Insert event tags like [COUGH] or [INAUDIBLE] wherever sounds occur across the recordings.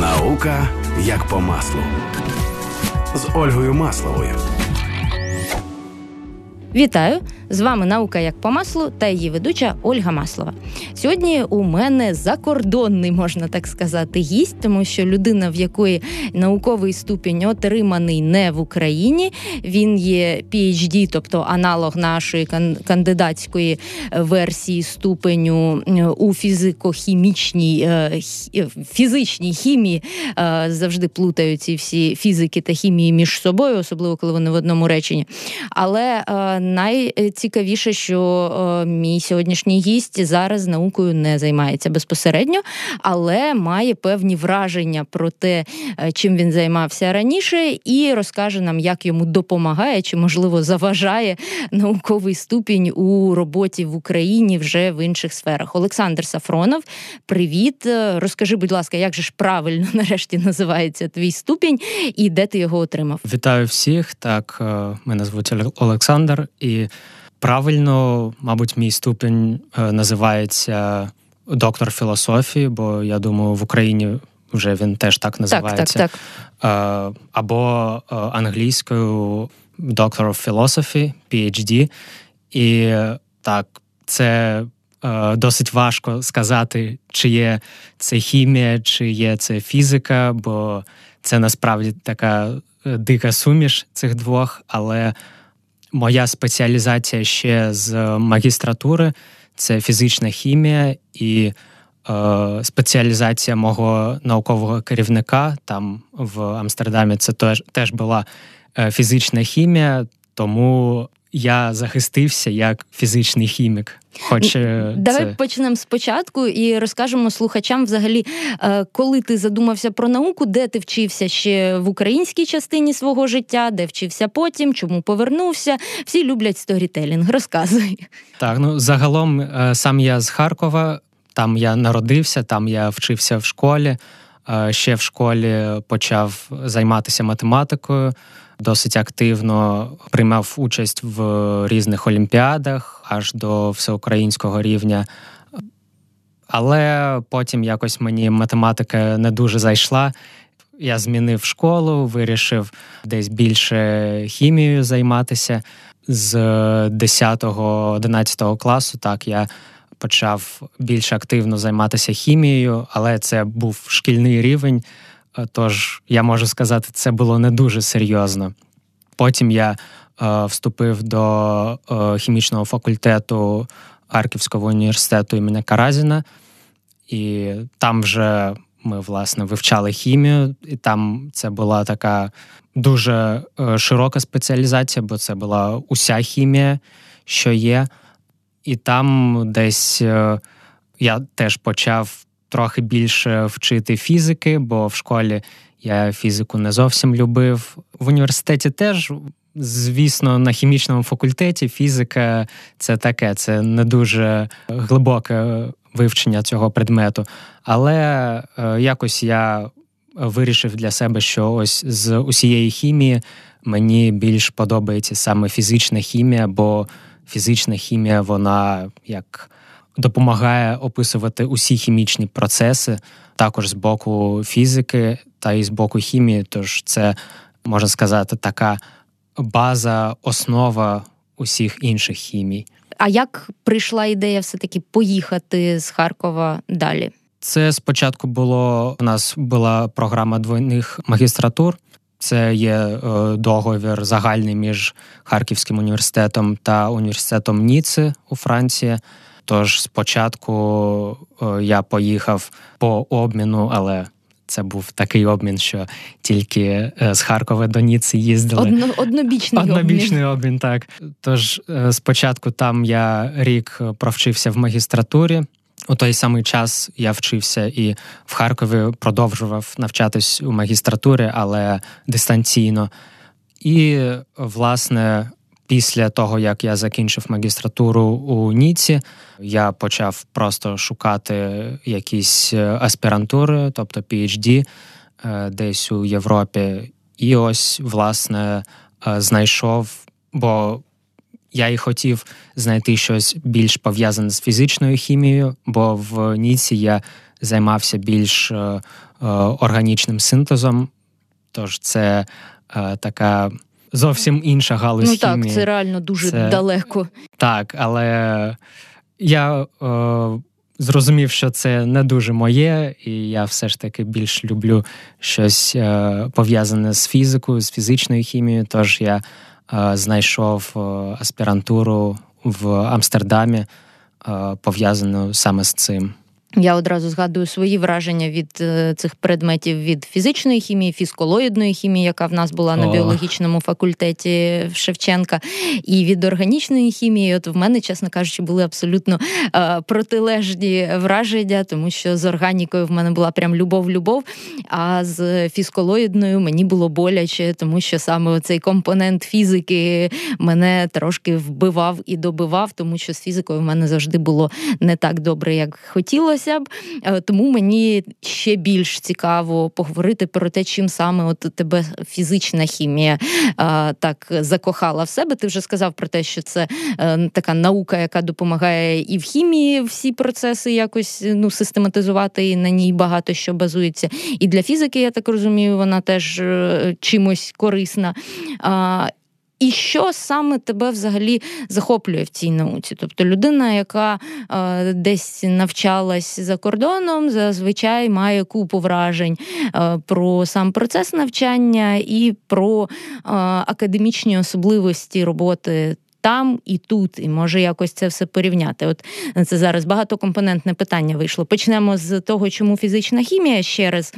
Наука як по маслу з Ольгою Масловою. Вітаю! З вами наука як по маслу та її ведуча Ольга Маслова. Сьогодні у мене закордонний, можна так сказати, гість, тому що людина, в якої науковий ступінь отриманий не в Україні. Він є PhD, тобто аналог нашої кандидатської версії ступеню е, у фізико-хімічній е, е, фізичній хімії. Завжди плутають ці всі фізики та хімії між собою, особливо коли вони в одному реченні. Але най цікавіше, що е, мій сьогоднішній гість зараз наукою не займається безпосередньо, але має певні враження про те, е, чим він займався раніше, і розкаже нам, як йому допомагає чи, можливо, заважає науковий ступінь у роботі в Україні вже в інших сферах. Олександр Сафронов, привіт. Е, розкажи, будь ласка, як же ж правильно [LAUGHS] нарешті називається твій ступінь і де ти його отримав? Вітаю всіх. Так, е, мене звуть Олександр, і Правильно, мабуть, мій ступінь е, називається доктор філософії, бо я думаю, в Україні вже він теж так називається. Так, так, так. Е, або е, англійською Doctor of Philosophy, PhD. І так, це досить важко сказати, чи є це хімія, чи є це фізика, бо це насправді така дика суміш цих двох, але. Моя спеціалізація ще з магістратури це фізична хімія і е, спеціалізація мого наукового керівника там в Амстердамі. Це теж, теж була е, фізична хімія, тому я захистився як фізичний хімік. Хоч е, давай це... почнемо спочатку і розкажемо слухачам, взагалі, е, коли ти задумався про науку, де ти вчився ще в українській частині свого життя, де вчився потім, чому повернувся. Всі люблять сторітелінг. Розказуй. Так, ну загалом е, сам я з Харкова, там я народився, там я вчився в школі. Ще в школі почав займатися математикою досить активно приймав участь в різних олімпіадах аж до всеукраїнського рівня. Але потім якось мені математика не дуже зайшла. Я змінив школу, вирішив десь більше хімією займатися. З 10-11 класу так я почав більш активно займатися хімією, але це був шкільний рівень. Тож я можу сказати, це було не дуже серйозно. Потім я е, вступив до е, хімічного факультету Харківського університету імені Каразіна, і там вже ми власне вивчали хімію, і там це була така дуже е, широка спеціалізація, бо це була уся хімія, що є. І там десь е, я теж почав трохи більше вчити фізики, бо в школі я фізику не зовсім любив. В університеті теж. Звісно, на хімічному факультеті фізика це таке, це не дуже глибоке вивчення цього предмету. Але е, якось я вирішив для себе, що ось з усієї хімії мені більш подобається саме фізична хімія, бо фізична хімія, вона як допомагає описувати усі хімічні процеси, також з боку фізики та і з боку хімії. Тож це можна сказати така база, основа усіх інших хімій. А як прийшла ідея все-таки поїхати з Харкова далі? Це спочатку було у нас була програма двойних магістратур. Це є е, договір загальний між Харківським університетом та університетом Ніци у Франції. Тож спочатку е, я поїхав по обміну, але це був такий обмін, що тільки е, з Харкова до Ніци їздили. Одно, однобічний Однобічний обмін. обмін, так. Тож е, спочатку там я рік провчився в магістратурі. У той самий час я вчився і в Харкові продовжував навчатись у магістратурі, але дистанційно. І, власне, Після того, як я закінчив магістратуру у Ніці, я почав просто шукати якісь е, аспірантури, тобто PhD, е, десь у Європі. І ось, власне, е, знайшов, бо я і хотів знайти щось більш пов'язане з фізичною хімією, бо в Ніці я займався більш органічним синтезом. Тож це така зовсім інша галузь. Ну так, хімії. це реально дуже це... далеко. Так, але я зрозумів, що це не дуже моє, і я все ж таки більш люблю щось е, пов'язане з фізикою, з фізичною хімією. Тож я е, знайшов е, аспірантуру в Амстердамі, пов'язану саме з цим. Я одразу згадую свої враження від е, цих предметів від фізичної хімії, фізколоїдної хімії, яка в нас була О. на біологічному факультеті в Шевченка, і від органічної хімії. От в мене, чесно кажучи, були абсолютно е, протилежні враження, тому що з органікою в мене була прям любов-любов. А з фізколоїдною мені було боляче, тому що саме цей компонент фізики мене трошки вбивав і добивав, тому що з фізикою в мене завжди було не так добре, як хотілося хотілося б. Е, тому мені ще більш цікаво поговорити про те, чим саме от тебе фізична хімія е, так закохала в себе. Ти вже сказав про те, що це е, така наука, яка допомагає і в хімії всі процеси якось ну, систематизувати, і на ній багато що базується. І для фізики, я так розумію, вона теж чимось корисна. І що саме тебе взагалі захоплює в цій науці? Тобто людина, яка е, десь навчалась за кордоном, зазвичай має купу вражень е, про сам процес навчання і про е, академічні особливості роботи. Там і тут, і може якось це все порівняти. От це зараз багатокомпонентне питання вийшло. Почнемо з того, чому фізична хімія ще раз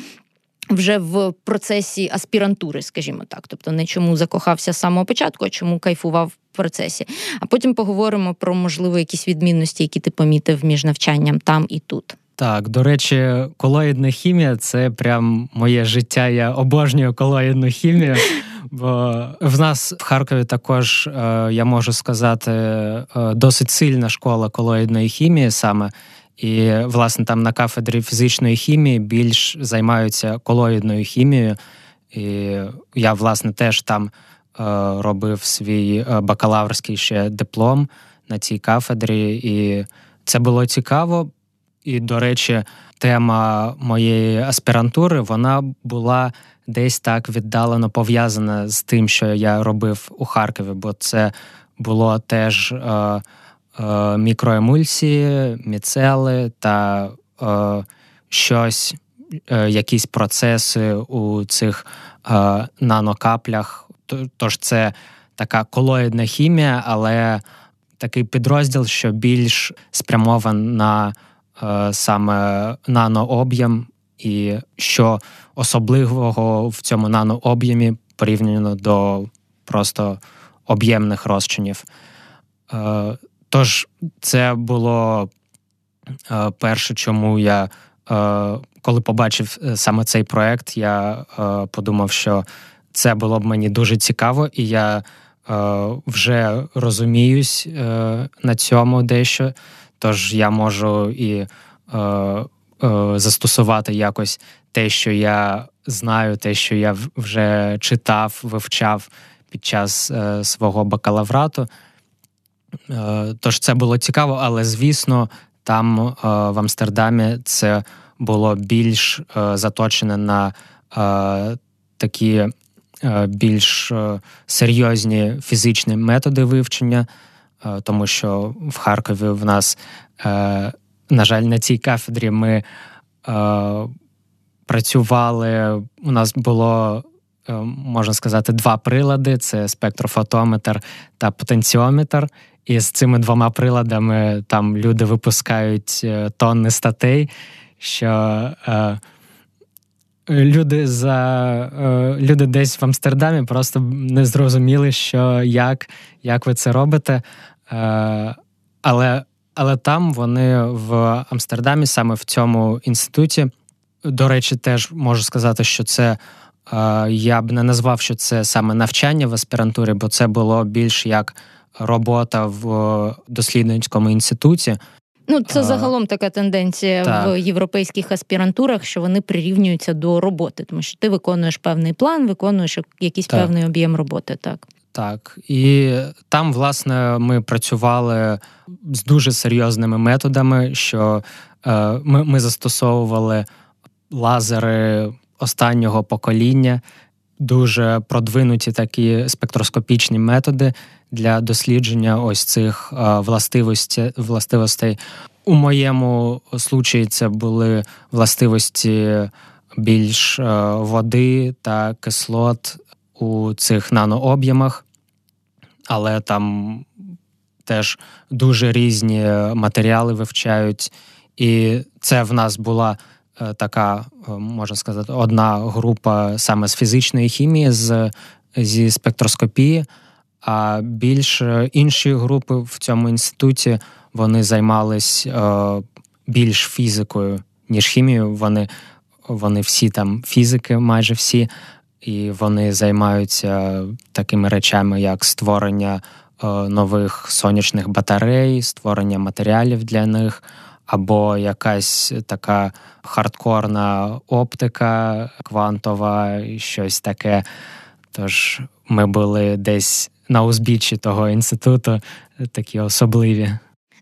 вже в процесі аспірантури, скажімо так, тобто не чому закохався з самого початку, а чому кайфував в процесі. А потім поговоримо про можливо якісь відмінності, які ти помітив між навчанням там і тут. Так, до речі, колоїдна хімія це прям моє життя. Я обожнюю колоїдну хімію. [LAUGHS] Бо в нас в Харкові також е, я можу сказати е, досить сильна школа колоїдної хімії саме. І, власне, там на кафедрі фізичної хімії більш займаються колоїдною хімією. І я, власне, теж там е, робив свій е, бакалаврський ще диплом на цій кафедрі, і це було цікаво. І, до речі, тема моєї аспірантури вона була десь так віддалено пов'язана з тим, що я робив у Харкові, бо це було теж. Е, мікроемульсії, міцели та е, щось, е, якісь процеси у цих нанокаплях. Тож це така колоїдна хімія, але такий підрозділ, що більш спрямований на саме нанооб'єм, і що особливого в цьому нанооб'ємі порівняно до просто об'ємних розчинів. Тож це було е, перше, чому я, е, коли побачив е, саме цей проект, я е, подумав, що це було б мені дуже цікаво, і я е, вже розуміюсь е, на цьому дещо. Тож я можу і застосувати якось те, що я знаю, те, що я вже читав, вивчав під час свого бакалаврату. Е, тож це було цікаво, але звісно, там е, в Амстердамі це було більш е, заточене на такі більш серйозні фізичні методи вивчення, тому що в Харкові в нас, на жаль, на цій кафедрі ми працювали. У нас було. Можна сказати, два прилади: це спектрофотометр та потенціометр. І з цими двома приладами там люди випускають е, тонни статей, що е, люди за е, люди десь в Амстердамі просто не зрозуміли, що як як ви це робите. Е, Але але там вони в Амстердамі, саме в цьому інституті, до речі, теж можу сказати, що це. Е, я б не назвав, що це саме навчання в аспірантурі, бо це було більш як робота в дослідницькому інституті. Ну, це загалом така тенденція так. в європейських аспірантурах, що вони прирівнюються до роботи, тому що ти виконуєш певний план, виконуєш якийсь так. певний об'єм роботи. Так Так, і там, власне, ми працювали з дуже серйозними методами, що е, ми, ми застосовували лазери останнього покоління, дуже продвинуті такі спектроскопічні методи для дослідження ось цих властивостей. властивостей. У моєму случаї це були властивості більш води та кислот у цих нанооб'ємах, але там теж дуже різні матеріали вивчають. І це в нас була е, така, е, можна сказати, одна група саме з фізичної хімії, з, зі спектроскопії, а більш інші групи в цьому інституті вони займались е, більш фізикою, ніж хімією. Вони вони всі там фізики, майже всі, і вони займаються такими речами, як створення е, нових сонячних батарей, створення матеріалів для них, або якась така хардкорна оптика квантова, щось таке. Тож ми були десь на узбіччі того інституту, такі особливі.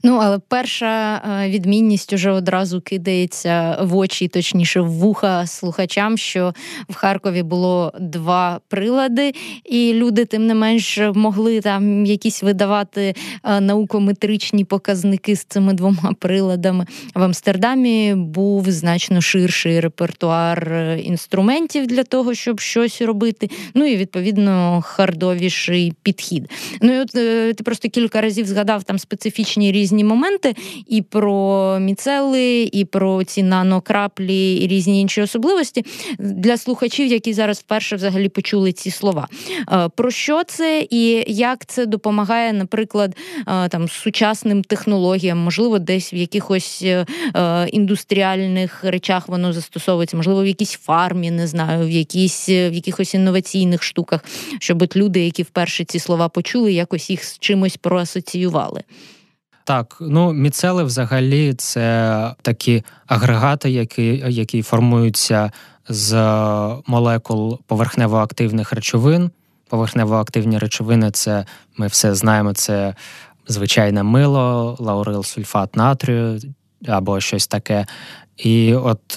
Ну, але перша е, відмінність уже одразу кидається в очі, точніше, в вуха слухачам, що в Харкові було два прилади, і люди, тим не менш, могли там якісь видавати е, наукометричні показники з цими двома приладами. В Амстердамі був значно ширший репертуар е, інструментів для того, щоб щось робити. Ну і відповідно хардовіший підхід. Ну і от ти просто кілька разів згадав там специфічні різні різні моменти, і про міцели, і про ці нанокраплі, і різні інші особливості для слухачів, які зараз вперше взагалі почули ці слова. Е, про що це і як це допомагає, наприклад, е, там сучасним технологіям, можливо, десь в якихось е, індустріальних речах воно застосовується, можливо, в якійсь фармі, не знаю, в якісь в якихось інноваційних штуках, щоб от люди, які вперше ці слова почули, якось їх з чимось проасоціювали. Так, ну міцели взагалі це такі агрегати, які які формуються з молекул поверхнево-активних речовин. Поверхнево-активні речовини це ми все знаємо, це звичайне мило, лаурил сульфат натрію або щось таке. І от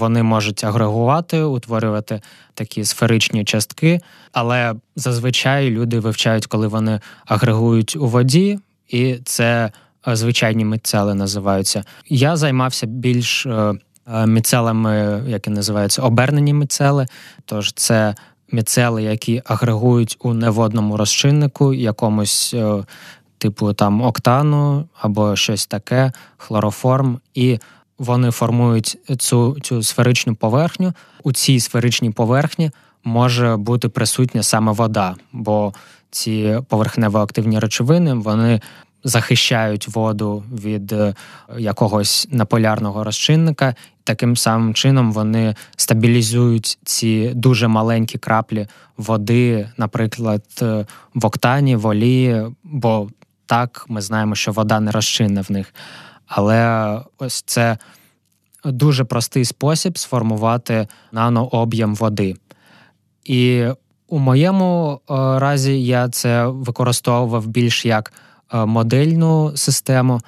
вони можуть агрегувати, утворювати такі сферичні частки, але зазвичай люди вивчають, коли вони агрегують у воді, і це звичайні мицели називаються. Я займався більш е, е, міцелами, які називаються обернені міцели. Тож це міцели, які агрегують у неводному розчиннику, якомусь е, типу там октану або щось таке, хлороформ, і вони формують цю, цю сферичну поверхню. У цій сферичній поверхні може бути присутня саме вода, бо ці поверхнево-активні речовини вони захищають воду від е, якогось наполярного розчинника. Таким самим чином вони стабілізують ці дуже маленькі краплі води, наприклад, е, в октані, в олії, бо так ми знаємо, що вода не розчинна в них. Але ось це дуже простий спосіб сформувати нанооб'єм води. І у моєму е, разі я це використовував більш як модельну систему,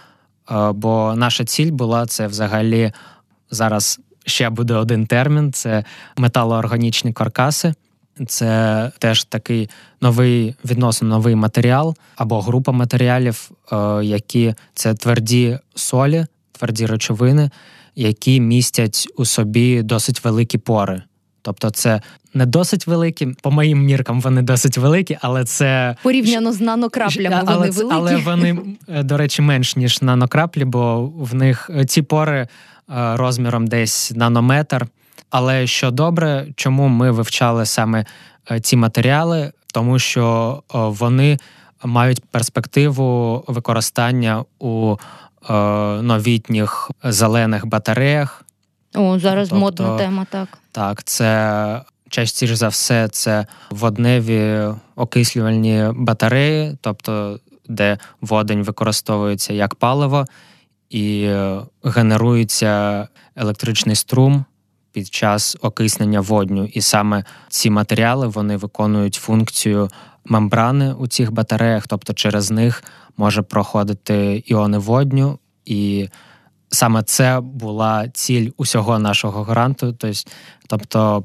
е, бо наша ціль була це взагалі зараз ще буде один термін: це металоорганічні каркаси. Це теж такий новий відносно новий матеріал або група матеріалів, е, які це тверді солі, тверді речовини, які містять у собі досить великі пори. Тобто, це не досить великі, по моїм міркам вони досить великі, але це порівняно з нанокраплями. Але вони великі. але вони, е, до речі, менш ніж нанокраплі, бо в них е, ці пори е, розміром десь нанометр. Але що добре, чому ми вивчали саме ці матеріали? Тому що вони мають перспективу використання у новітніх зелених батареях. О, зараз тобто, модна тема, так. Так, це частіше за все це водневі окислювальні батареї, тобто де водень використовується як паливо, і е, генерується електричний струм під час окиснення водню. І саме ці матеріали вони виконують функцію мембрани у цих батареях, тобто через них може проходити іони водню, і саме це була ціль усього нашого гранту. Тобто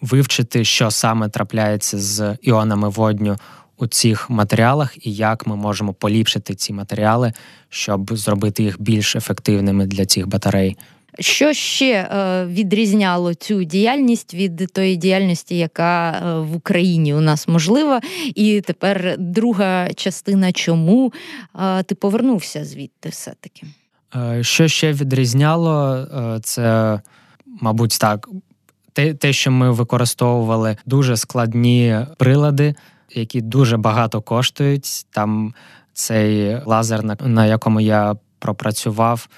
вивчити, що саме трапляється з іонами водню у цих матеріалах, і як ми можемо поліпшити ці матеріали, щоб зробити їх більш ефективними для цих батарей. Що ще е, відрізняло цю діяльність від тої діяльності, яка е, в Україні у нас можлива? І тепер друга частина, чому е, ти повернувся звідти все-таки? Що ще відрізняло, це, мабуть, так, те, те, що ми використовували дуже складні прилади, які дуже багато коштують. Там цей лазер, на якому я пропрацював.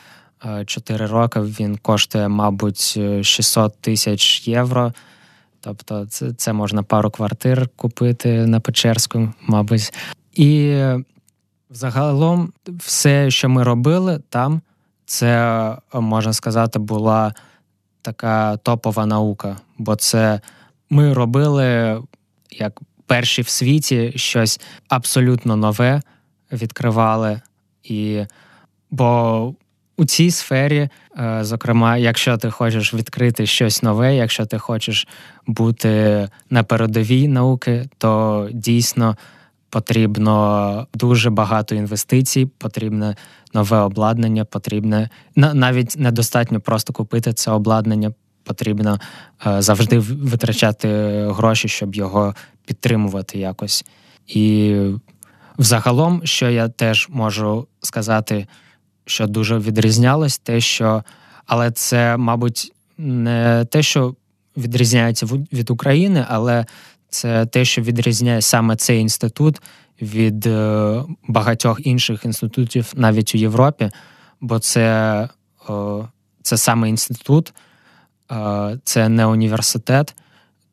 4 роки він коштує, мабуть, 600 тисяч євро. Тобто, це це можна пару квартир купити на Печерську, мабуть. І загалом, все, що ми робили там, це можна сказати, була така топова наука. Бо це ми робили як перші в світі щось абсолютно нове відкривали. І бо у цій сфері, е, зокрема, якщо ти хочеш відкрити щось нове, якщо ти хочеш бути на передовій науки, то дійсно потрібно дуже багато інвестицій, потрібне нове обладнання, потрібне навіть недостатньо просто купити це обладнання. Потрібно е, завжди витрачати гроші, щоб його підтримувати якось. І взагалом, що я теж можу сказати що дуже відрізнялось, те, що, але це, мабуть, не те, що відрізняється від України, але це те, що відрізняє саме цей інститут від е, багатьох інших інститутів навіть у Європі, бо це, це саме інститут, е, це не університет.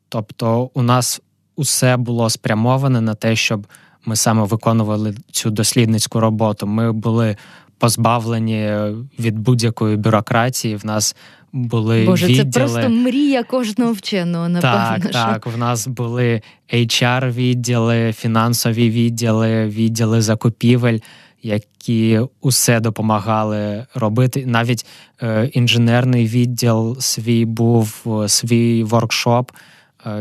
Тобто, у нас усе було спрямоване на те, щоб ми саме виконували цю дослідницьку роботу. Ми були позбавлені від будь-якої бюрократії. В нас були Боже, відділи... це просто мрія кожного вченого. напевно. Так, так. В нас були hr відділи, фінансові відділи, відділи закупівель. Які усе допомагали робити. Навіть е, інженерний відділ свій був свій воркшоп, е,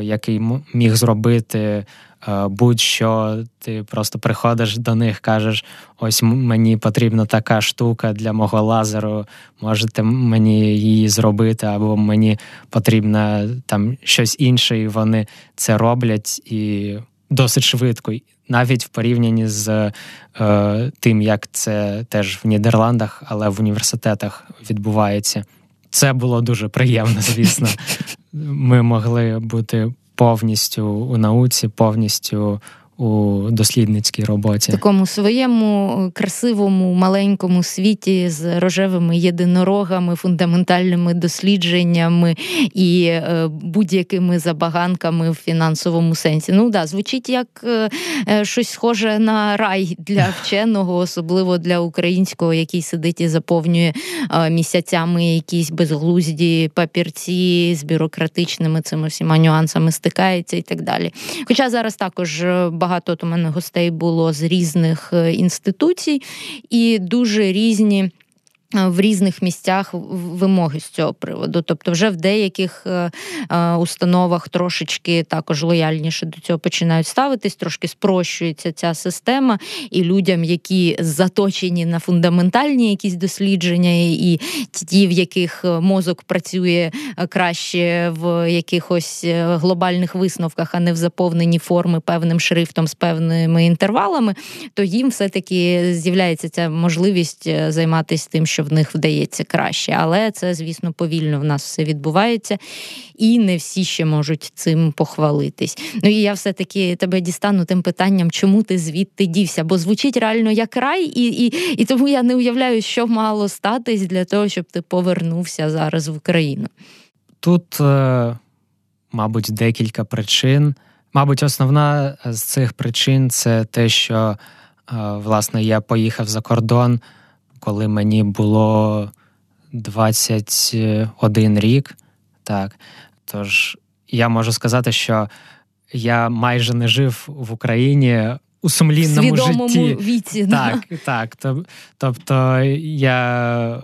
який міг зробити Е, будь-що ти просто приходиш до них, кажеш: ось мені потрібна така штука для мого лазеру, можете мені її зробити, або мені потрібно там щось інше, і вони це роблять і досить швидко. Навіть в порівнянні з е, тим, як це теж в Нідерландах, але в університетах відбувається. Це було дуже приємно, звісно. [LAUGHS] Ми могли бути повністю у науці, повністю у дослідницькій роботі. В Такому своєму е, красивому маленькому світі з рожевими єдинорогами, фундаментальними дослідженнями і е, будь-якими забаганками в фінансовому сенсі. Ну да, звучить як е, щось схоже на рай для [LAUGHS] вченого, особливо для українського, який сидить і заповнює місяцями якісь безглузді папірці з бюрократичними цими всіма нюансами стикається і так далі. Хоча зараз також багато от у мене гостей було з різних е, інституцій. І дуже різні в різних місцях вимоги з цього приводу. Тобто, вже в деяких е, е, установах трошечки також лояльніше до цього починають ставитись, трошки спрощується ця система, і людям, які заточені на фундаментальні якісь дослідження, і ті, в яких мозок працює краще в якихось е, глобальних висновках, а не в заповненні форми певним шрифтом з певними інтервалами, то їм все-таки з'являється ця можливість займатися тим, що в них вдається краще. Але це, звісно, повільно в нас все відбувається, і не всі ще можуть цим похвалитись. Ну і я все-таки тебе дістану тим питанням, чому ти звідти дівся? Бо звучить реально як рай, і, і, і тому я не уявляю, що мало статись для того, щоб ти повернувся зараз в Україну. Тут, е, мабуть, декілька причин. Мабуть, основна з цих причин це те, що е, власне я поїхав за кордон коли мені було 21 рік. Так. Тож я можу сказати, що я майже не жив в Україні у сумлінному Свідомому житті. віці. Так, так. Тобто, я,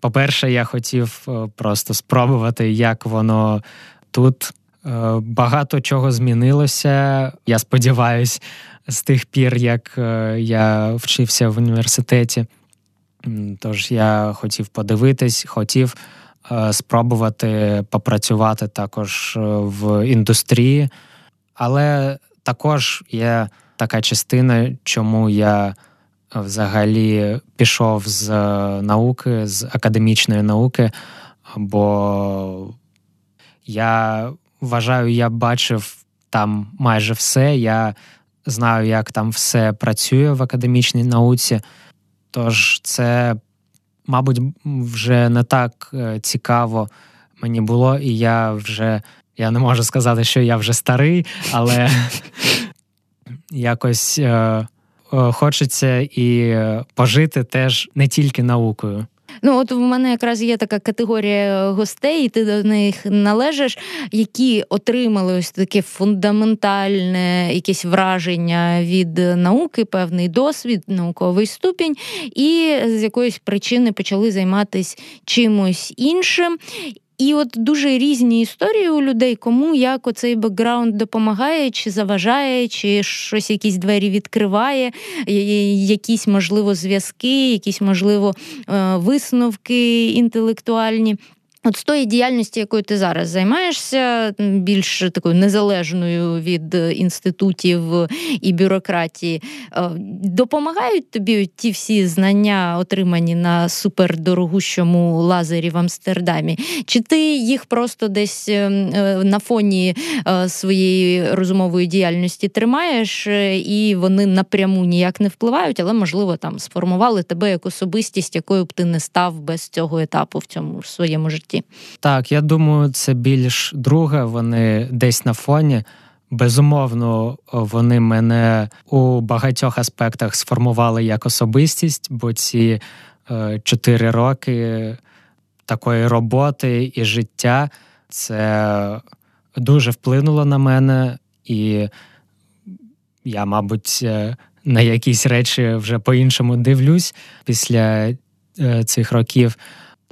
по-перше, я хотів е, просто спробувати, як воно тут. Е, багато чого змінилося. Я сподіваюся, з тих пір, як е, я вчився в університеті. Тож я хотів подивитись, хотів спробувати попрацювати також в індустрії, але також є така частина, чому я взагалі пішов з науки, з академічної науки, бо я вважаю, я бачив там майже все. Я знаю, як там все працює в академічній науці. Тож це, мабуть, вже не так е, цікаво мені було, і я вже я не можу сказати, що я вже старий, але [LAUGHS] якось е, е, хочеться і пожити теж не тільки наукою. Ну, от в мене якраз є така категорія гостей, і ти до них належиш, які отримали ось таке фундаментальне якесь враження від науки, певний досвід, науковий ступінь, і з якоїсь причини почали займатися чимось іншим. І от дуже різні історії у людей, кому як оцей бекграунд допомагає, чи заважає, чи щось якісь двері відкриває, якісь можливо зв'язки, якісь можливо е, висновки інтелектуальні. От з тої діяльності, якою ти зараз займаєшся, більш такою незалежною від інститутів і бюрократії, е, допомагають тобі ті всі знання, отримані на супердорогущому лазері в Амстердамі? Чи ти їх просто десь е, на фоні е, своєї розумової діяльності тримаєш, і вони напряму ніяк не впливають, але можливо там сформували тебе як особистість, якою б ти не став без цього етапу в цьому в своєму житті? Житті? Так, я думаю, це більш друге. Вони десь на фоні. Безумовно, вони мене у багатьох аспектах сформували як особистість, бо ці е, чотири роки такої роботи і життя це дуже вплинуло на мене, і я, мабуть, е, на якісь речі вже по-іншому дивлюсь після е, цих років.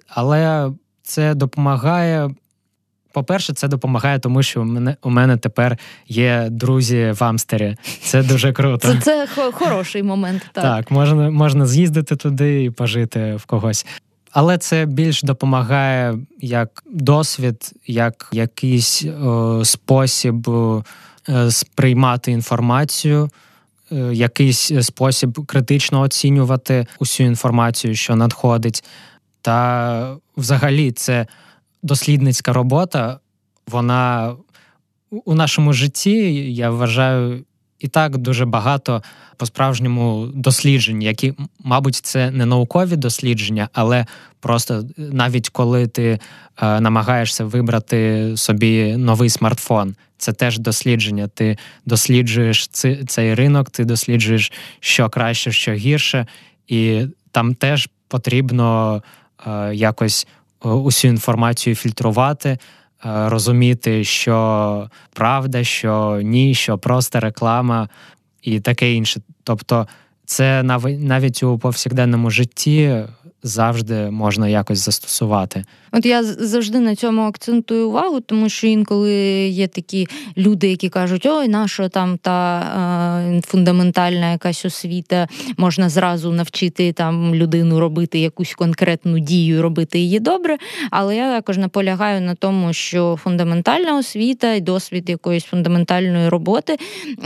Але це допомагає. По-перше, це допомагає, тому що у мене у мене тепер є друзі в Амстері. Це дуже круто. Це це хороший момент. Так, Так, можна можна з'їздити туди і пожити в когось. Але це більш допомагає як досвід, як якийсь о, спосіб о, е, сприймати інформацію, о, е, якийсь спосіб критично оцінювати усю інформацію, що надходить. Та взагалі це дослідницька робота. Вона у нашому житті, я вважаю, і так дуже багато по-справжньому досліджень, які, мабуть, це не наукові дослідження, але просто навіть коли ти е, намагаєшся вибрати собі новий смартфон, це теж дослідження. Ти досліджуєш цей, цей ринок, ти досліджуєш, що краще, що гірше, і там теж потрібно Е, якось е, усю інформацію фільтрувати, е, розуміти, що правда, що ні, що просто реклама і таке інше. Тобто, це навіть у повсякденному житті завжди можна якось застосувати. От я завжди на цьому акцентую увагу, тому що інколи є такі люди, які кажуть, ой, наша там та е, фундаментальна якась освіта, можна зразу навчити там людину робити якусь конкретну дію, робити її добре. Але я також наполягаю на тому, що фундаментальна освіта і досвід якоїсь фундаментальної роботи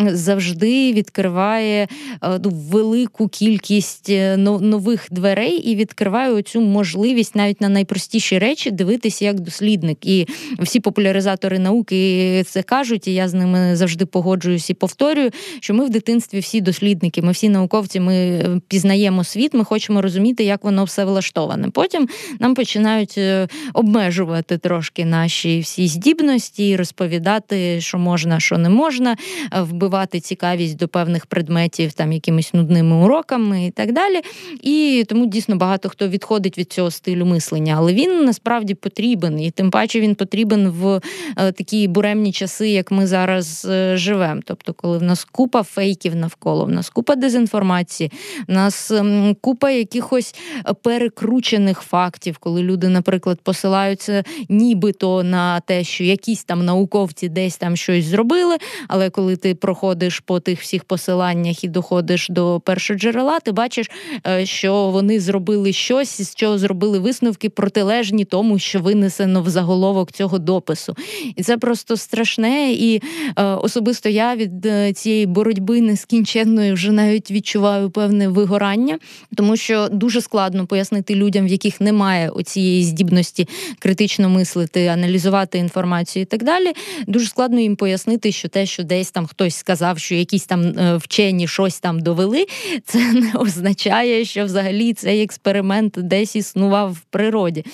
завжди відкриває е, ну, велику кількість е, нових дверей і відкриває цю можливість навіть на найпростіші речі речі дивитися як дослідник. І всі популяризатори науки це кажуть, і я з ними завжди погоджуюсь і повторюю, що ми в дитинстві всі дослідники, ми всі науковці, ми пізнаємо світ, ми хочемо розуміти, як воно все влаштоване. Потім нам починають е, обмежувати трошки наші всі здібності, розповідати, що можна, що не можна, е, вбивати цікавість до певних предметів, там якимись нудними уроками і так далі. І тому дійсно багато хто відходить від цього стилю мислення, але він насправді насправді потрібен, і тим паче він потрібен в е, такі буремні часи, як ми зараз е, живемо. Тобто, коли в нас купа фейків навколо, в нас купа дезінформації, в нас ем, купа якихось перекручених фактів, коли люди, наприклад, посилаються нібито на те, що якісь там науковці десь там щось зробили. Але коли ти проходиш по тих всіх посиланнях і доходиш до першого джерела, ти бачиш, е, що вони зробили щось, з чого зробили висновки протилежні тому, що винесено в заголовок цього допису. І це просто страшне. І е, особисто я від е, цієї боротьби нескінченної вже навіть відчуваю певне вигорання, тому що дуже складно пояснити людям, в яких немає оцієї здібності критично мислити, аналізувати інформацію і так далі. Дуже складно їм пояснити, що те, що десь там хтось сказав, що якісь там е, вчені щось там довели, це не означає, що взагалі цей експеримент десь існував в природі.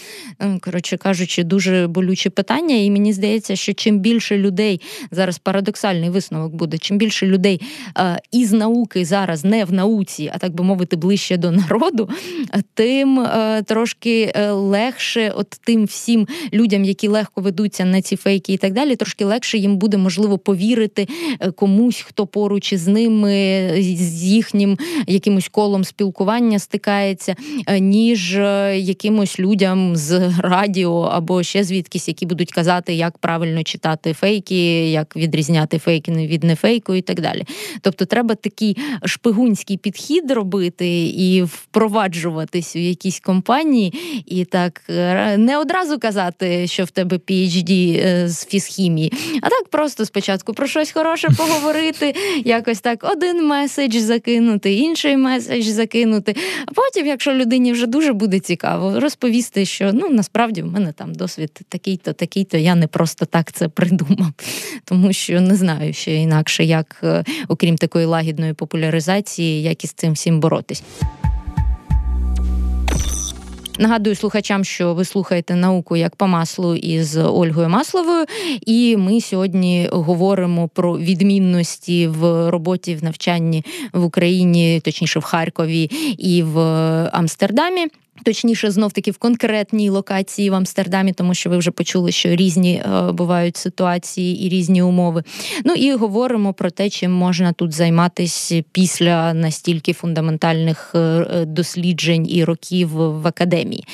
Ем, коротше кажучи, дуже болюче питання, і мені здається, що чим більше людей зараз парадоксальний висновок буде, чим більше людей е, із науки зараз не в науці, а так би мовити, ближче до народу, тим е, трошки легше, от тим всім людям, які легко ведуться на ці фейки і так далі, трошки легше їм буде можливо повірити комусь, хто поруч із ними з їхнім якимось колом спілкування стикається, е, ніж е, якимось людям з радіо або ще звідкись, які будуть казати, як правильно читати фейки, як відрізняти фейки від нефейку і так далі. Тобто, треба такий шпигунський підхід робити і впроваджуватись у якісь компанії, і так е, не одразу казати, що в тебе PHD з фізхімії, а так просто спочатку про щось хороше поговорити, [LAUGHS] якось так один меседж закинути, інший меседж закинути. А потім, якщо людині вже дуже буде цікаво, розповісти, що ну насправді в мене там досвід такий-то, такий-то, я не просто так це придумав, [LAUGHS] тому що не знаю ще інакше, як е, окрім такої лагідної популяризації, як із цим всім боротись. Нагадую слухачам, що ви слухаєте науку як по маслу із Ольгою Масловою, і ми сьогодні говоримо про відмінності в роботі в навчанні в Україні, точніше в Харкові і в Амстердамі. Точніше, знов таки в конкретній локації в Амстердамі, тому що ви вже почули, що різні е, бувають ситуації і різні умови. Ну і говоримо про те, чим можна тут займатися після настільки фундаментальних е, е, досліджень і років в академії.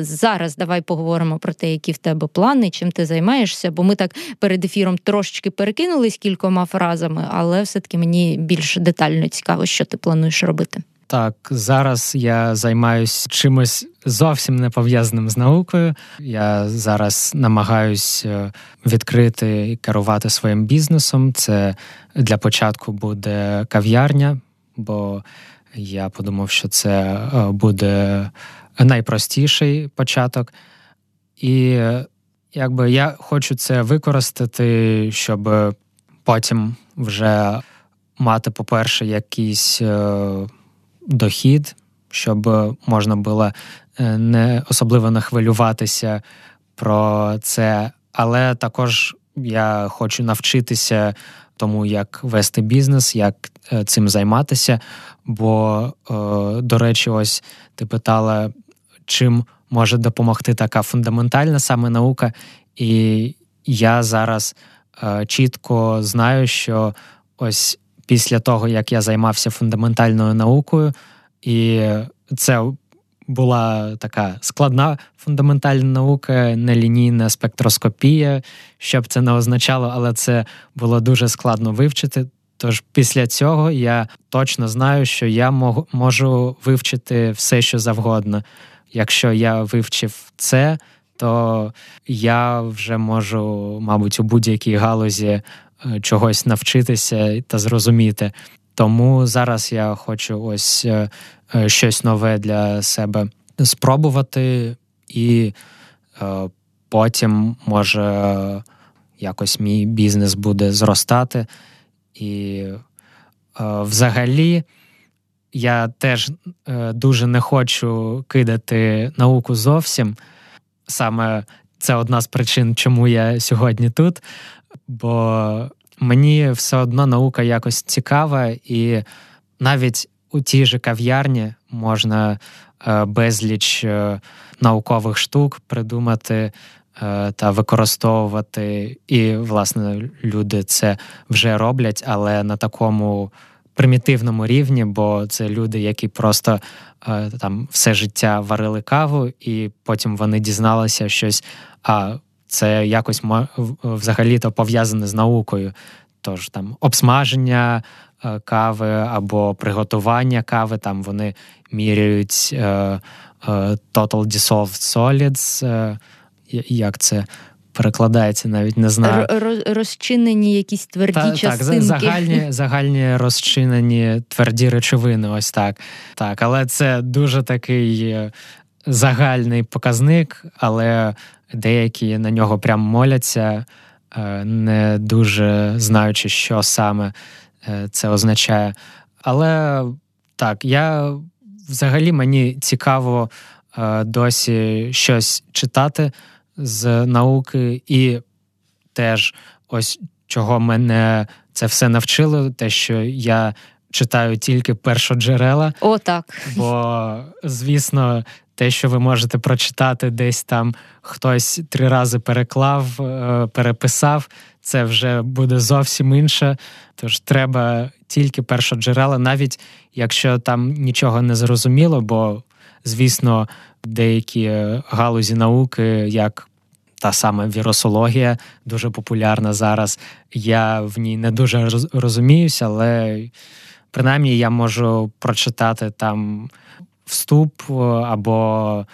Зараз давай поговоримо про те, які в тебе плани, чим ти займаєшся, бо ми так перед ефіром трошечки перекинулись кількома фразами, але все-таки мені більш детально цікаво, що ти плануєш робити. Так, зараз я займаюся чимось зовсім не пов'язаним з наукою. Я зараз намагаюся е, відкрити і керувати своїм бізнесом. Це для початку буде кав'ярня, бо я подумав, що це е, буде найпростіший початок. І якби я хочу це використати, щоб потім вже мати, по-перше, якісь. Е, дохід, щоб можна було е, не особливо не хвилюватися про це. Але також я хочу навчитися тому, як вести бізнес, як е, цим займатися. Бо, е, до речі, ось ти питала, чим може допомогти така фундаментальна саме наука. І я зараз чітко знаю, що ось після того, як я займався фундаментальною наукою, і це була така складна фундаментальна наука, нелінійна спектроскопія, що б це не означало, але це було дуже складно вивчити. Тож після цього я точно знаю, що я можу вивчити все, що завгодно. Якщо я вивчив це, то я вже можу, мабуть, у будь-якій галузі чогось навчитися та зрозуміти. Тому зараз я хочу ось е, е, щось нове для себе спробувати, і потім може якось мій бізнес буде зростати. І взагалі я теж дуже не хочу кидати науку зовсім. Саме це одна з причин, чому я сьогодні тут бо мені все одно наука якось цікава, і навіть у тій же кав'ярні можна е, безліч е, наукових штук придумати е, та використовувати. І, власне, люди це вже роблять, але на такому примітивному рівні, бо це люди, які просто там все життя варили каву, і потім вони дізналися щось. а це якось взагалі-то пов'язане з наукою. Тож там обсмаження е, кави або приготування кави, там вони міряють е, е, Total Dissolved Solids, е, як це перекладається, навіть не знаю. розчинені якісь тверді Та, частинки. Так, загальні [LAUGHS] загальні розчинені тверді речовини, ось так. Так, Але це дуже такий загальний показник, але деякі на нього прям моляться, е, не дуже знаючи, що саме е, це означає. Але так, я взагалі мені цікаво досі щось читати з науки, і теж ось чого мене це все навчило, те, що я читаю тільки першоджерела. О, так. Бо, звісно, те, що ви можете прочитати, десь там хтось три рази переклав, е, переписав, це вже буде зовсім інше. Тож треба тільки першоджерела, навіть якщо там нічого не зрозуміло, бо, звісно, деякі галузі науки, як та сама вірусологія, дуже популярна зараз. Я в ній не дуже розуміюся, але принаймні я можу прочитати там вступ е, або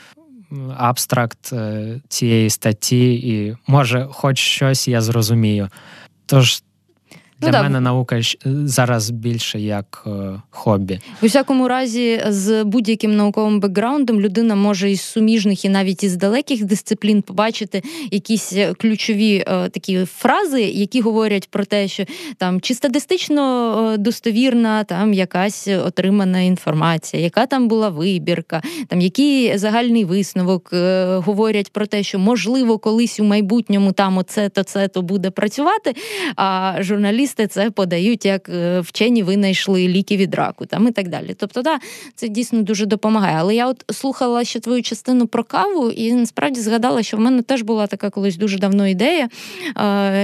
абстракт е, цієї статті, і може, хоч щось я зрозумію. Тож для ну, мене наука зараз більше як е, хобі. В усякому разі, з будь-яким науковим бекграундом людина може із суміжних і навіть із далеких дисциплін побачити якісь е, ключові е, такі фрази, які говорять про те, що там чи статистично е, достовірна там якась отримана інформація, яка там була вибірка, там який загальний висновок е, говорять про те, що можливо колись у майбутньому там оце то це то буде працювати. А журналіст журналісти це подають, як е, вчені винайшли ліки від раку там і так далі. Тобто, да, це дійсно дуже допомагає. Але я от слухала ще твою частину про каву, і насправді згадала, що в мене теж була така колись дуже давно ідея,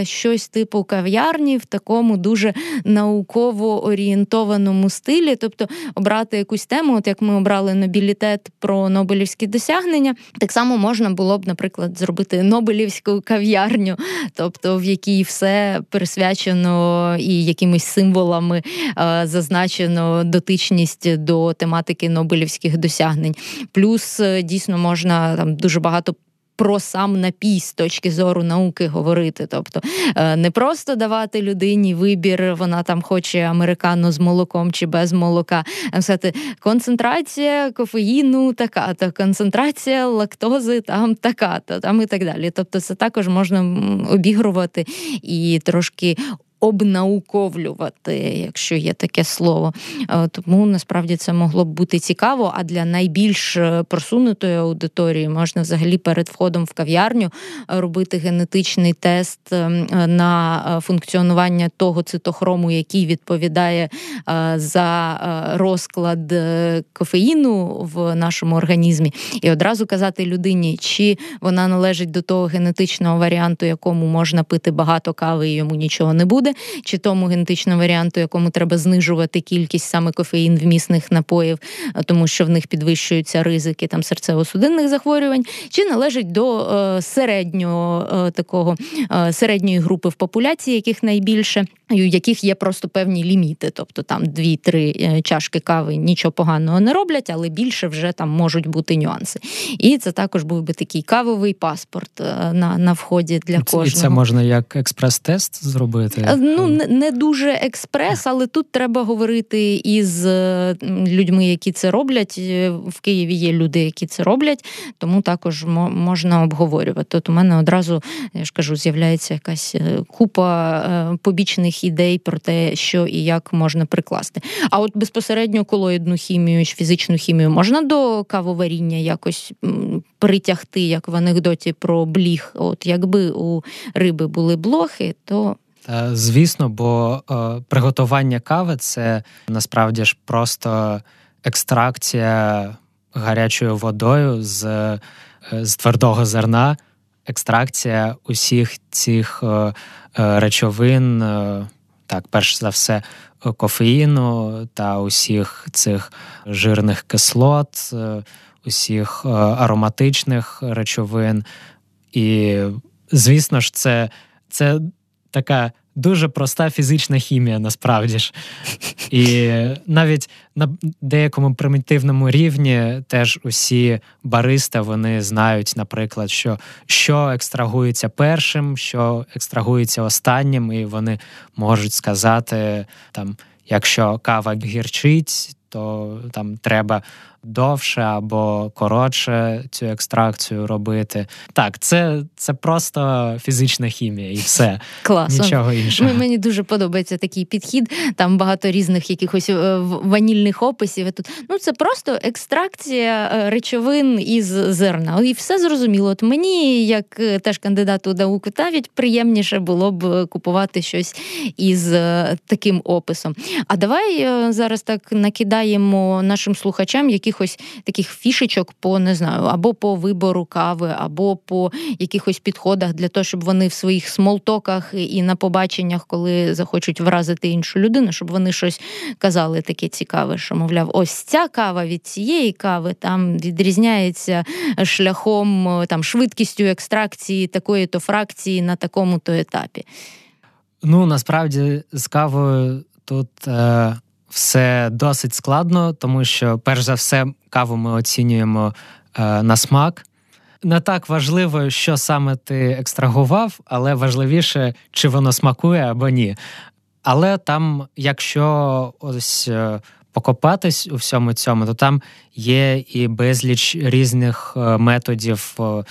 щось типу кав'ярні в такому дуже науково орієнтованому стилі, тобто обрати якусь тему, от як ми обрали Нобілітет про Нобелівські досягнення, так само можна було б, наприклад, зробити Нобелівську кав'ярню, тобто в якій все присвячено і якимись символами е, зазначено дотичність до тематики Нобелівських досягнень. Плюс е, дійсно можна там дуже багато. Про сам напій з точки зору науки говорити, тобто е, не просто давати людині вибір, вона там хоче американо з молоком чи без молока. Сказати, концентрація кофеїну така, то концентрація лактози там така, то там і так далі. Тобто, це також можна обігрувати і трошки обнауковлювати, якщо є таке слово. Е, тому насправді це могло б бути цікаво. А для найбільш е, просунутої аудиторії можна взагалі перед входом в кав'ярню е, робити генетичний тест на функціонування того цитохрому, який відповідає за розклад кофеїну в нашому організмі, і одразу казати людині, чи вона належить до того генетичного варіанту, якому можна пити багато кави і йому нічого не буде буде, чи тому генетичному варіанту, якому треба знижувати кількість саме кофеїн вмісних напоїв, тому що в них підвищуються ризики там серцево-судинних захворювань, чи належить до е, середнього е, такого е, середньої групи в популяції, яких найбільше, у яких є просто певні ліміти, тобто там дві-три е, чашки кави нічого поганого не роблять, але більше вже там можуть бути нюанси. І це також був би такий кавовий паспорт е, на на вході для кожного. І це можна як експрес-тест зробити. Е, ну не дуже експрес, але тут треба говорити із людьми, які це роблять. В Києві є люди, які це роблять, тому також можна обговорювати. От у мене одразу я ж кажу, з'являється якась купа побічних ідей про те, що і як можна прикласти. А от безпосередньо колоїдну хімію, чи фізичну хімію можна до кавоваріння якось притягти, як в анекдоті про бліг. От якби у риби були блохи, то звісно, бо е, приготування кави це насправді ж просто екстракція гарячою водою з, е, з твердого зерна, екстракція усіх цих е, речовин, е, так, перш за все, кофеїну та усіх цих жирних кислот, е, усіх е, ароматичних речовин. І, звісно ж, це, це така дуже проста фізична хімія, насправді ж. І навіть на деякому примітивному рівні теж усі бариста вони знають, наприклад, що що екстрагується першим, що екстрагується останнім, і вони можуть сказати там. Якщо кава гірчить, то там треба довше або коротше цю екстракцію робити. Так, це це просто фізична хімія і все. Класно. Нічого іншого. Мені дуже подобається такий підхід. Там багато різних якихось е, ванільних описів. Тут ну це просто екстракція е, речовин із зерна. І все зрозуміло. От мені, як е, теж кандидату науки, навіть приємніше було б купувати щось із таким описом. А давай зараз так накидаємо нашим слухачам яких якихось таких фішечок по не знаю, або по вибору кави, або по якихось підходах для того, щоб вони в своїх смолтоках і на побаченнях, коли захочуть вразити іншу людину, щоб вони щось казали таке цікаве, що мовляв, ось ця кава від цієї кави там відрізняється шляхом там швидкістю екстракції такої то фракції на такому то етапі. Ну насправді з кавою тут. Е все досить складно, тому що, перш за все, каву ми оцінюємо е, на смак. Не так важливо, що саме ти екстрагував, але важливіше, чи воно смакує або ні. Але там, якщо ось е, покопатись у всьому цьому, то там є і безліч різних е, методів е,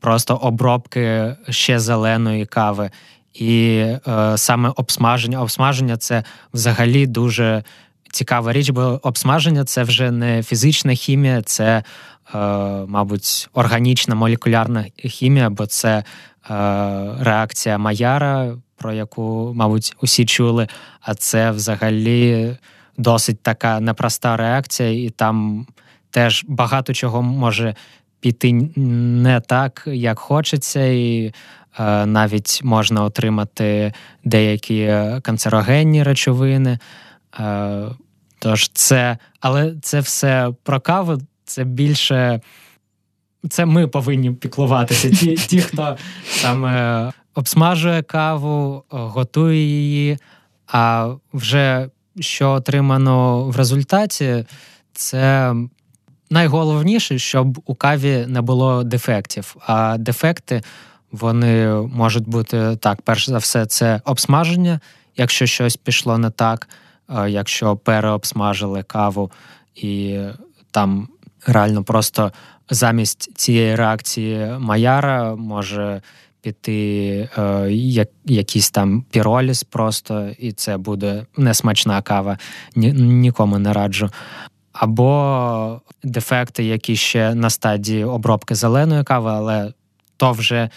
просто обробки ще зеленої кави. І е, саме обсмаження. Обсмаження це взагалі дуже цікава річ, бо обсмаження це вже не фізична хімія, це, е, мабуть, органічна молекулярна хімія, бо це е, реакція Маяра, про яку, мабуть, усі чули. А це взагалі досить така непроста реакція, і там теж багато чого може піти не так, як хочеться. і навіть можна отримати деякі канцерогенні речовини. Е, тож це, але це все про каву, це більше. Це ми повинні піклуватися. Ті, ті, хто саме обсмажує каву, готує її. А вже що отримано в результаті, це найголовніше, щоб у каві не було дефектів. А дефекти вони можуть бути так, перш за все, це обсмаження, якщо щось пішло не так, якщо переобсмажили каву, і там реально просто замість цієї реакції Маяра може піти е, як, якийсь там піроліс просто, і це буде несмачна кава, Ні, нікому не раджу. Або дефекти, які ще на стадії обробки зеленої кави, але то вже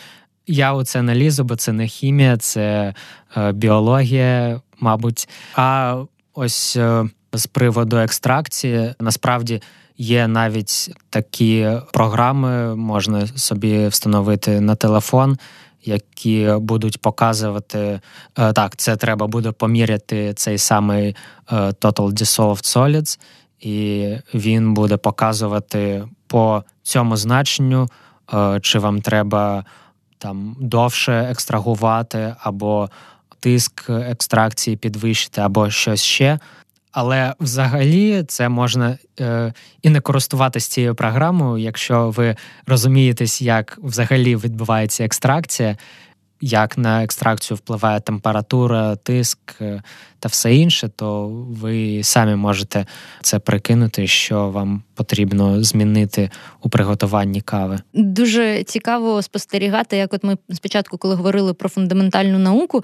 я це не лізу, бо це не хімія, це е, біологія, мабуть. А ось е, з приводу екстракції насправді є навіть такі програми, можна собі встановити на телефон. Які будуть показувати е, так, це треба буде поміряти цей самий е, Total Dissolved Solids, і він буде показувати по цьому значенню, е, чи вам треба там довше екстрагувати, або тиск екстракції підвищити, або щось ще. Але взагалі це можна е, і не користуватися цією програмою, якщо ви розумієтесь, як взагалі відбувається екстракція, як на екстракцію впливає температура, тиск, е, та все інше, то ви самі можете це прикинути, що вам потрібно змінити у приготуванні кави. Дуже цікаво спостерігати, як от ми спочатку, коли говорили про фундаментальну науку,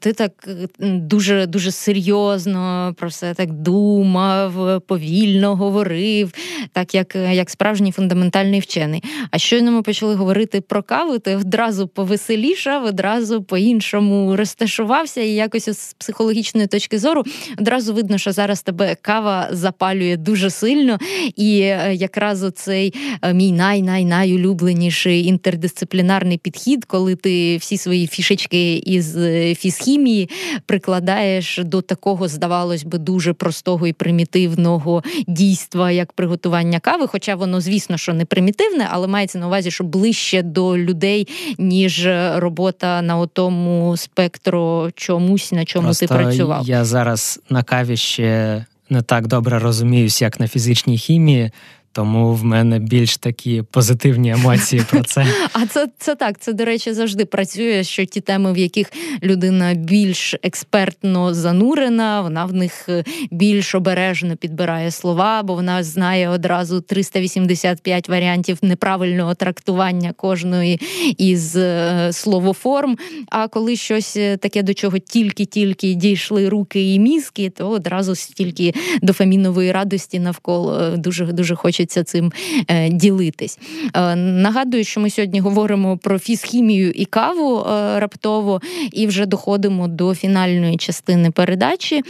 ти так дуже дуже серйозно про все так думав, повільно говорив, так як як справжній фундаментальний вчений. А щойно ми почали говорити про каву, ти одразу повеселішав, одразу по-іншому розташувався, і якось з психологічної точки зору одразу видно, що зараз тебе кава запалює дуже сильно. І е, якраз оцей е, мій най-най-найулюбленіший інтердисциплінарний підхід, коли ти всі свої фішечки із е, фізхімії прикладаєш до такого, здавалось би, дуже простого і примітивного дійства, як приготування кави. Хоча воно, звісно, що не примітивне, але мається на увазі, що ближче до людей, ніж робота на отому спектру чомусь, на чому Просто ти працював. Я зараз на каві ще не так добре розуміюсь, як на фізичній хімії. Тому в мене більш такі позитивні емоції про це. [LAUGHS] А це це так. Це, до речі, завжди працює. Що ті теми, в яких людина більш експертно занурена, вона в них е, більш обережно підбирає слова, бо вона знає одразу 385 варіантів неправильного трактування кожної із е, словоформ. А коли щось е, таке, до чого тільки-тільки дійшли руки і мізки, то одразу стільки дофамінової радості навколо дуже дуже хочеться хочеться цим е, ділитись. Е, нагадую, що ми сьогодні говоримо про фізхімію і каву е, раптово, і вже доходимо до фінальної частини передачі,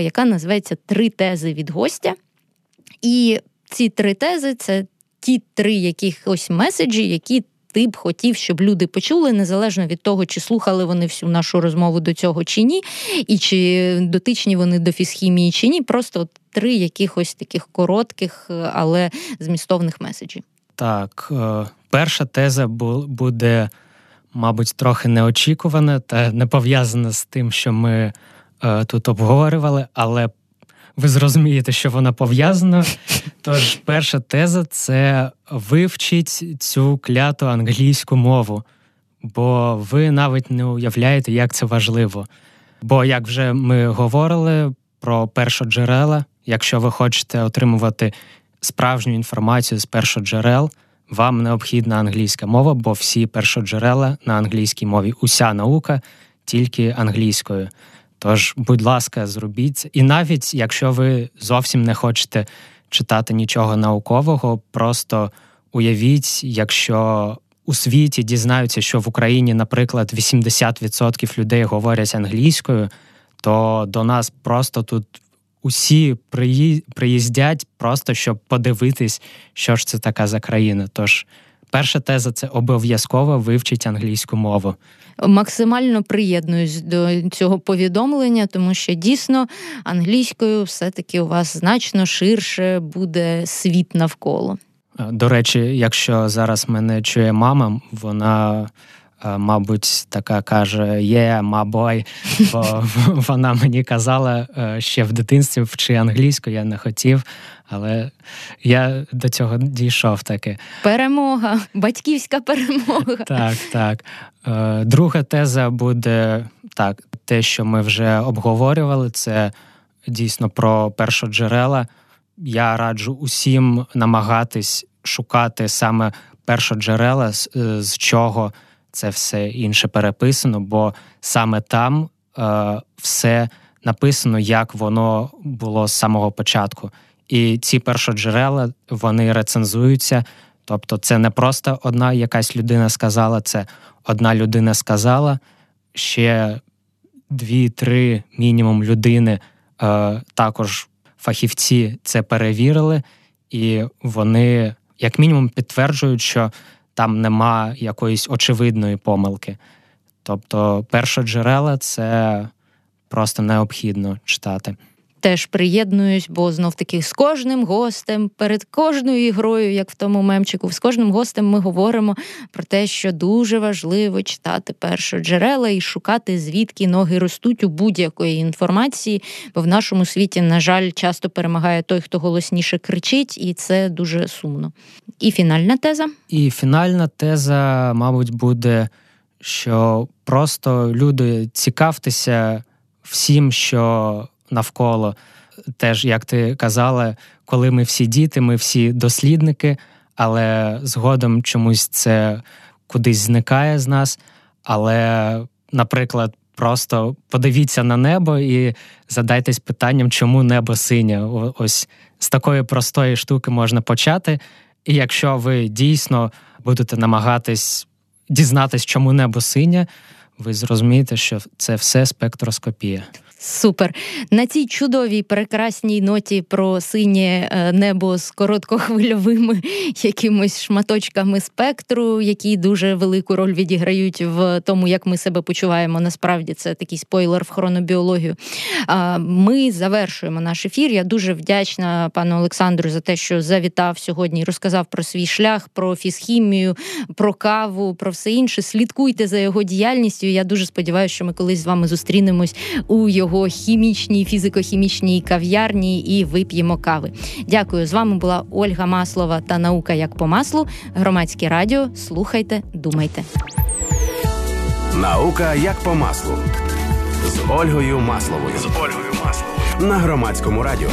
яка називається Три тези від гостя. І ці три тези це ті три якихось меседжі, які ти б хотів, щоб люди почули, незалежно від того, чи слухали вони всю нашу розмову до цього чи ні, і чи дотичні вони до фізхімії чи ні. Просто три якихось таких коротких, але змістовних меседжі. Так, е, перша теза буде, мабуть, трохи неочікувана та не пов'язана з тим, що ми е, тут обговорювали, але ви зрозумієте, що вона пов'язана. Тож, перша теза це вивчіть цю кляту англійську мову, бо ви навіть не уявляєте, як це важливо. Бо, як вже ми говорили про першоджерела, якщо ви хочете отримувати справжню інформацію з першоджерел, вам необхідна англійська мова, бо всі першоджерела на англійській мові, уся наука тільки англійською. Тож, будь ласка, зробіть. І навіть якщо ви зовсім не хочете читати нічого наукового, просто уявіть, якщо у світі дізнаються, що в Україні, наприклад, 80% людей говорять англійською, то до нас просто тут усі приїздять, просто щоб подивитись, що ж це така за країна. Тож перша теза це обов'язково вивчить англійську мову максимально приєднуюсь до цього повідомлення, тому що дійсно англійською все-таки у вас значно ширше буде світ навколо. Е, до речі, якщо зараз мене чує мама, вона. Е, мабуть, така каже: є мабой, бо [LAUGHS] вона мені казала е, ще в дитинстві вчи англійську, я не хотів, але я до цього дійшов таки. Перемога, батьківська перемога. [LAUGHS] Так, так. Е, друга теза буде так: те, що ми вже обговорювали, це дійсно про першоджерела. Я раджу усім намагатись шукати саме першоджерела, з, з чого це все інше переписано, бо саме там е, все написано, як воно було з самого початку. І ці першоджерела вони рецензуються. Тобто, це не просто одна якась людина сказала, це одна людина сказала, ще дві-три мінімум людини е, також фахівці це перевірили, і вони, як мінімум, підтверджують, що там нема якоїсь очевидної помилки. Тобто, першоджерела це просто необхідно читати теж приєднуюсь, бо знов таки з кожним гостем, перед кожною грою, як в тому мемчику, з кожним гостем ми говоримо про те, що дуже важливо читати першоджерела і шукати, звідки ноги ростуть у будь-якої інформації. Бо в нашому світі, на жаль, часто перемагає той, хто голосніше кричить, і це дуже сумно. І фінальна теза. І фінальна теза, мабуть, буде, що просто люди цікавтеся всім, що навколо. Теж, як ти казала, коли ми всі діти, ми всі дослідники, але згодом чомусь це кудись зникає з нас. Але, наприклад, просто подивіться на небо і задайтесь питанням, чому небо синє. Ось з такої простої штуки можна почати. І якщо ви дійсно будете намагатись дізнатись, чому небо синє, ви зрозумієте, що це все спектроскопія. Супер. На цій чудовій прекрасній ноті про синє е, небо з короткохвильовими [LAUGHS] якимось шматочками спектру, які дуже велику роль відіграють в тому, як ми себе почуваємо. Насправді це такий спойлер в хронобіологію. Ми завершуємо наш ефір. Я дуже вдячна пану Олександру за те, що завітав сьогодні і розказав про свій шлях, про фізхімію, про каву, про все інше. Слідкуйте за його діяльністю. Я дуже сподіваюся, що ми колись з вами зустрінемось у його його хімічній, фізико-хімічній кав'ярні і вип'ємо кави. Дякую. З вами була Ольга Маслова та наука як по маслу. Громадське радіо. Слухайте, думайте. Наука як по маслу з Ольгою Масловою. З Ольгою Масловою на громадському радіо.